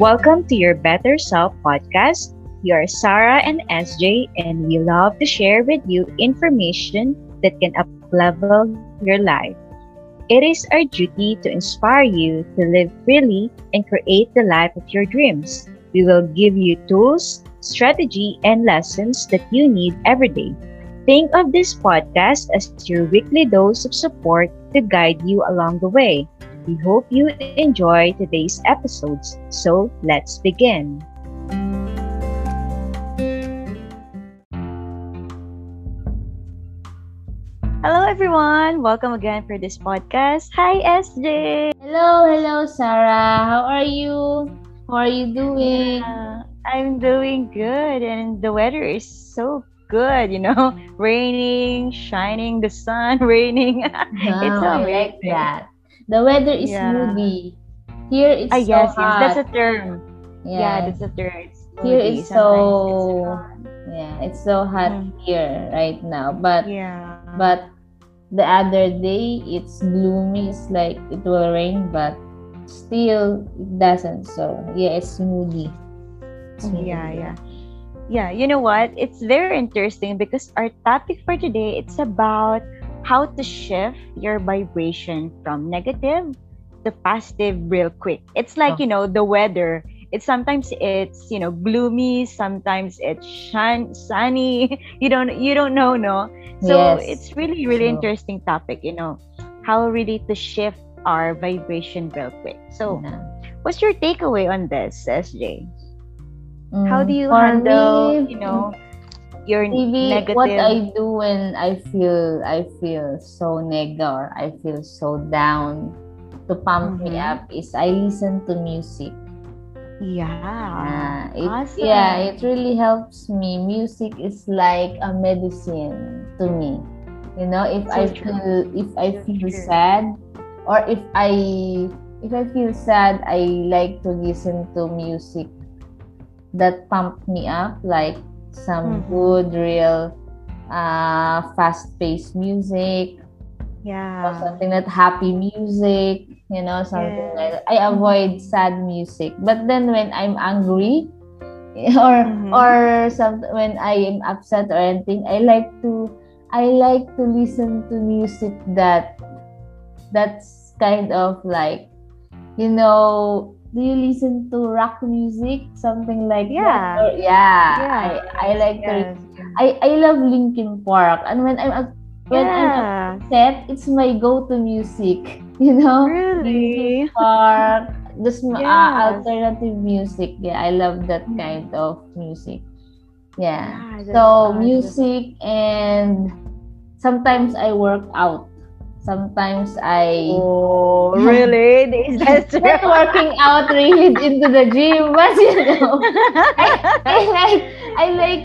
Welcome to your Better Self podcast. We are Sarah and SJ, and we love to share with you information that can uplevel your life. It is our duty to inspire you to live freely and create the life of your dreams. We will give you tools, strategy, and lessons that you need every day. Think of this podcast as your weekly dose of support to guide you along the way. We hope you enjoy today's episodes. So let's begin. Hello, everyone. Welcome again for this podcast. Hi, SJ. Hello, hello, Sarah. How are you? How are you doing? I'm doing good, and the weather is so good. You know, raining, shining, the sun, raining. it's Wow, I like that. The weather is Yeah. moody. Here it's Ah, so yes, yes, hot. that's a term. Yeah, Yes. that's a term. It's Here it's so yeah, it's so hot Mm. here right now. But yeah. but the other day it's gloomy. It's like it will rain, but still it doesn't. So yeah, it's moody. It's moody. Yeah, yeah. Yeah, you know what? It's very interesting because our topic for today it's about how to shift your vibration from negative to positive real quick. It's like, Oh. you know, the weather. It's sometimes it's, you know, gloomy, sometimes it's shun- sunny. You don't you don't know, no? So Yes. it's really really interesting topic, you know, how really to shift our vibration real quick. So, Yeah. what's your takeaway on this, SJ? How Mm, do you handle, me, you know, your maybe negative? what I do when I feel I feel so nega or I feel so down to pump me Mhm. up is I listen to music. yeah. Uh, it, awesome. Yeah, it really helps me. Music is like a medicine to me. You know, if So I true. feel if I So feel true. sad or if I if I feel sad, I like to listen to music that pump me up like some Mhm. good real uh fast-paced music yeah or something that happy music, you know, something Yeah. like that. I avoid sad music. But then when I'm angry or Mhm. or some when I am upset or anything, I like to I like to listen to music that that's kind of like you know do you listen to rock music something like Yeah. that or, yeah, Yeah. I, I like to Yes. I I love Linkin Park and when I'm when I'm yeah. upset, it's my go-to music. You know, Really? Park, just uh, Yes. alternative music. Yeah, I love that Mm. kind of music. Yeah. Yeah, so music and sometimes I work out. Sometimes I Oh, really? Is that true? not working out really into the gym, but you know, I like I like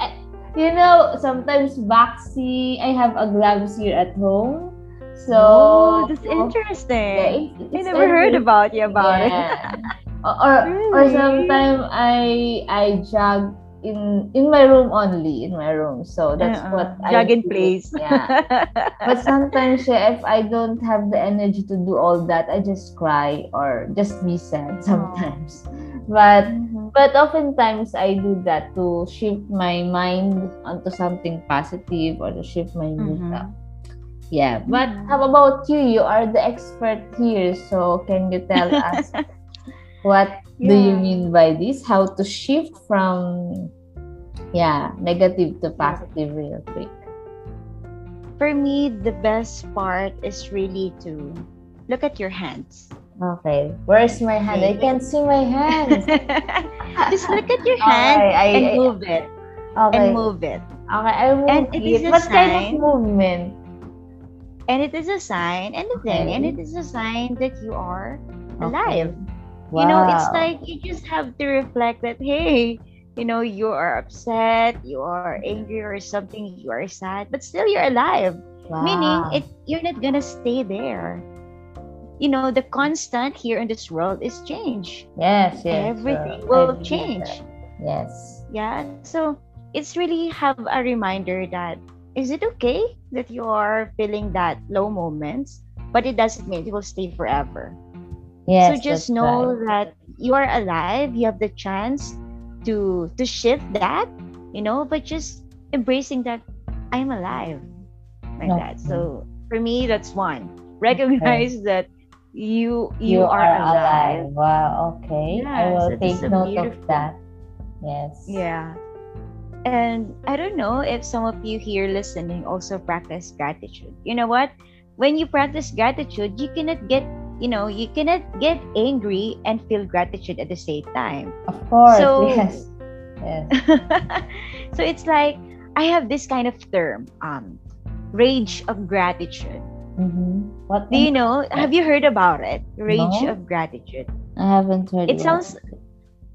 I- you know sometimes boxing. I have a gloves here at home, so oh, that's yeah, interesting. it- I never heard about you about it. yeah. or or, or Really? sometimes I I jog in in my room only in my room. So that's Uh-uh. what I Jog in place. Yeah. But sometimes yeah, if I don't have the energy to do all that, I just cry or just be sad sometimes. But Mhm. but oftentimes I do that to shift my mind onto something positive or to shift my mood Mhm. up. Yeah. But Mhm. how about you? You are the expert here, so can you tell us what do you mean by this? How to shift from yeah, negative to positive real quick. For me, the best part is really to look at your hands. Okay. Where's my hand? I can't see my hand. Just look at your hand Okay, I- and I- move it. Okay. And move it. Okay, I move And it is a What kind sign- of movement? And it is a sign, anything, Okay. and it is a sign that you are Okay. Alive. You know, it's like you just have to reflect that, hey, you know, you are upset, you are angry or something, you are sad, but still you're alive. Wow. Meaning, it you're not gonna stay there. You know, the constant here in this world is change. Yes, yes. Everything sure. Will change. Yes. Yeah. So it's really have a reminder that is it okay that you are feeling that low moments, but it doesn't mean it will stay forever. Yes. so just know right. that you are alive you have the chance to to shift that you know but just embracing that i'm alive like that so for me that's one recognize okay. that you you, you are, are alive. alive. wow okay i will take note of that yes yeah and i don't know if some of you here listening also practice gratitude you know what when you practice gratitude you cannot get you know you cannot get angry and feel gratitude at the same time. Of course so, yes. Yes. so it's like i have this kind of term um rage of gratitude. Mm-hmm. what do you know have you heard about it? Rage no? of gratitude. I haven't heard it sounds it.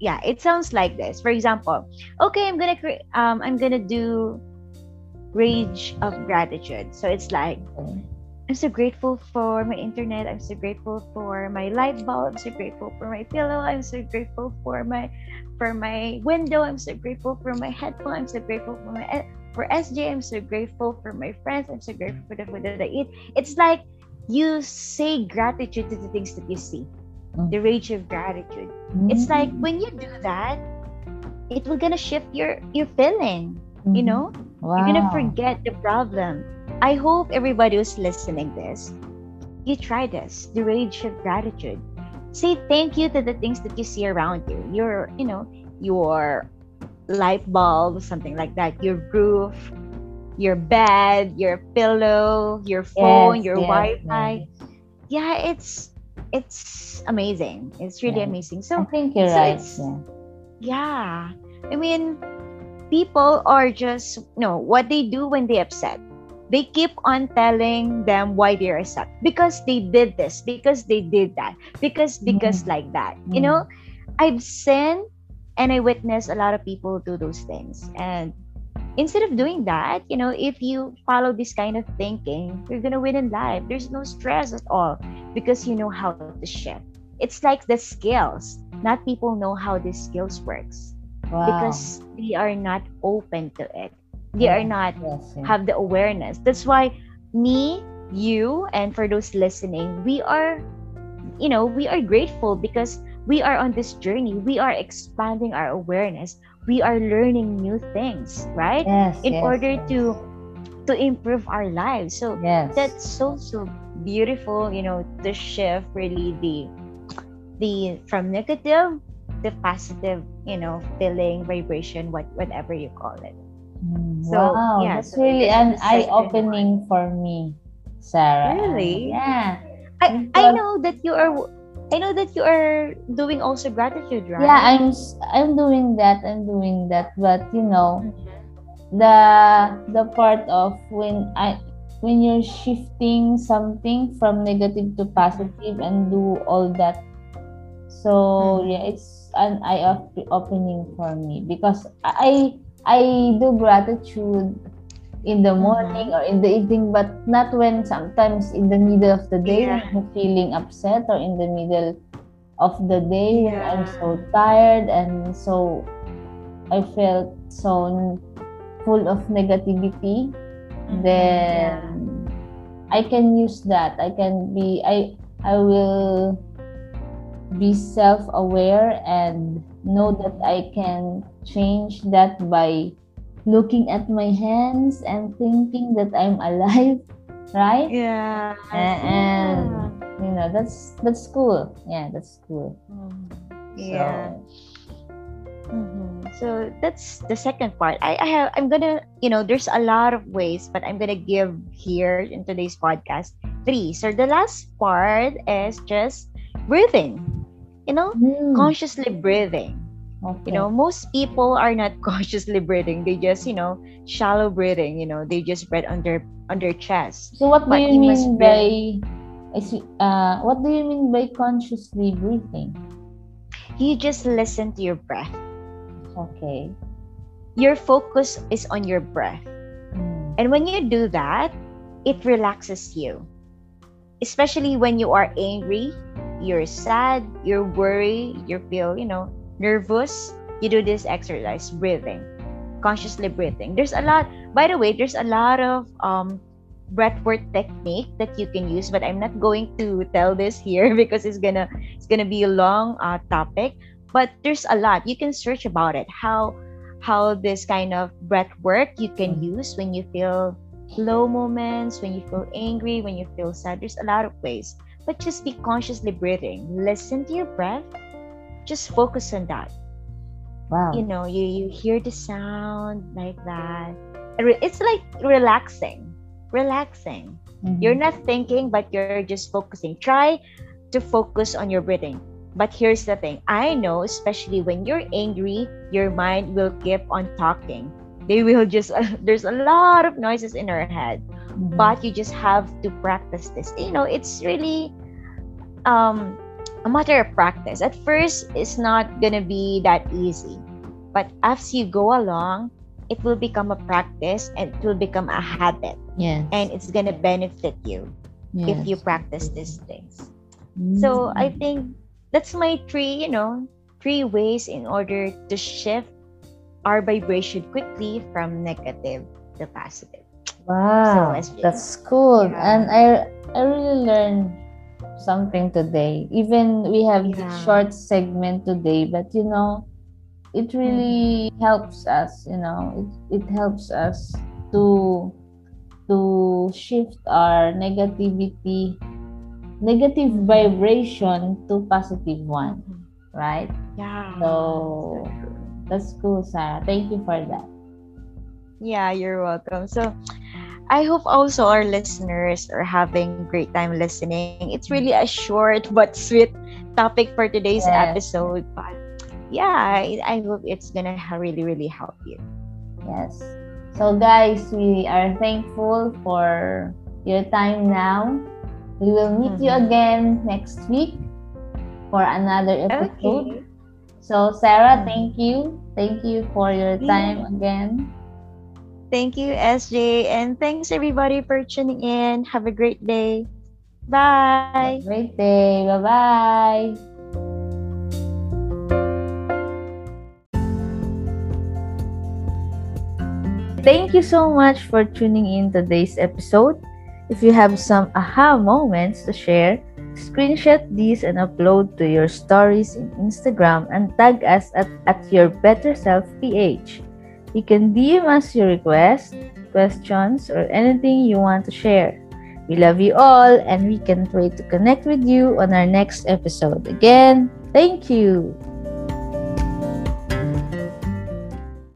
yeah it sounds like this. For example okay i'm gonna create um i'm gonna do rage of gratitude. So it's like okay I'm so grateful for my internet. I'm so grateful for my light bulb. I'm so grateful for my pillow. I'm so grateful for my for my window. I'm so grateful for my headphone. I'm so grateful for my for SJ. I'm so grateful for my friends. I'm so grateful for the food that I eat. It's like you say gratitude to the things that you see. Mm. The rage of gratitude. Mm-hmm. It's like when you do that, it will gonna shift your your feeling. Mm-hmm. You know, wow. you're gonna forget the problem I hope everybody who's listening this, you try this, the rage of gratitude. Say thank you to the things that you see around you. Your, you know, your light bulb, something like that, your roof, your bed, your pillow, your phone, yes, your yes, Wi-Fi. Yes. Yeah, it's it's amazing. It's really amazing. So I think you're so right. Yeah. yeah. I mean, people are just you know what they do when they upset they keep on telling them why they're upset because they did this because they did that because because mm. like that. Mm. you know i've seen and i witnessed a lot of people do those things. And instead of doing that you know if you follow this kind of thinking you're gonna win in life. There's no stress at all because you know how to shift. It's like the skills. Not people know how these skills works wow. because they are not open to it they are not yes, have the awareness. That's why me you and for those listening we are you know we are grateful because we are on this journey. We are expanding our awareness. We are learning new things right? Yes, in yes, order yes. to to improve our lives. So yes. that's so so beautiful you know to shift really the the from negative to positive you know feeling vibration what whatever you call it. Mm, so wow, yeah, that's so really an eye-opening for me, Sarah. Really? Yeah. I, I know that you are I know that you are doing also gratitude, right? Yeah, I'm I'm doing that. I'm doing that. But you know, mm-hmm. the the part of when I when you're shifting something from negative to positive and do all that. So mm-hmm. yeah, it's an eye opening for me because I I do gratitude in the mm-hmm. morning mm-hmm. or in the evening, but not when sometimes in the middle of the day yeah. I'm feeling upset or in the middle of the day yeah. I'm so tired and so I felt so full of negativity. Mm-hmm. Then yeah. I can use that. I can be I I will be self-aware and know that I can change that by looking at my hands and thinking that I'm alive, right? Yeah. And, and you know that's that's cool. Yeah, that's cool. Mm, yeah. So, mm-hmm. so that's the second part. I, I have I'm gonna you know there's a lot of ways, but I'm gonna give here in today's podcast three. So the last part is just breathing. You know, mm. consciously breathing Okay. You know, most people are not consciously breathing. They just, you know, shallow breathing. You know, they just breathe under under chest. So what do you mean by? I see. Uh, what do you mean by consciously breathing? You just listen to your breath. Okay. Your focus is on your breath, mm. and when you do that, it relaxes you. Especially when you are angry, you're sad, you're worried, you feel, you know, nervous, you do this exercise, breathing, consciously breathing. There's a lot, by the way, there's a lot of um, breathwork technique that you can use but i'm not going to tell this here because it's gonna it's gonna be a long uh, topic but there's a lot you can search about it how how this kind of breath work you can Mm. use when you feel low moments when you feel angry when you feel sad there's a lot of ways but just be consciously breathing. Listen to your breath. Just focus on that. Wow. you know you you hear the sound like that. It's like relaxing. Relaxing. Mhm. you're not thinking but you're just focusing. Try to focus on your breathing. But here's the thing. I know especially when you're angry your mind will keep on talking they will just there's a lot of noises in our head Mhm. but you just have to practice this you know it's really um a matter of practice at first it's not gonna be that easy but as you go along it will become a practice and it will become a habit yes. and it's gonna benefit you if you practice these things so i Mm. think that's my three you know three ways in order to shift our vibration quickly from negative to positive Wow, So, that's cool. Yeah. And I I really learned something today. Even we have this Yeah. short segment today, but you know, it really Mm-hmm. helps us. You know, it it helps us to to shift our negativity, negative Mm-hmm. vibration to positive one, right? yeah So that's cool, Sarah. Thank you for that. Yeah, you're welcome. So, I hope also our listeners are having great time listening. It's really a short but sweet topic for today's Yes. episode, but yeah, I, I hope it's gonna really, really help you. Yes. So, guys, we are thankful for your time now. We will meet you Mhm. again next week for another episode. Okay. So, Sarah, thank you. Thank you for your time again. Thank you, SJ, and thanks everybody for tuning in. Have a great day. Bye. Have a great day. Bye bye. Thank you so much for tuning in today's episode. If you have some aha moments to share, screenshot these and upload to your stories in Instagram and tag us at, at your better self PH. You can DM us your requests, questions, or anything you want to share. We love you all and we can't wait to connect with you on our next episode. Again, thank you.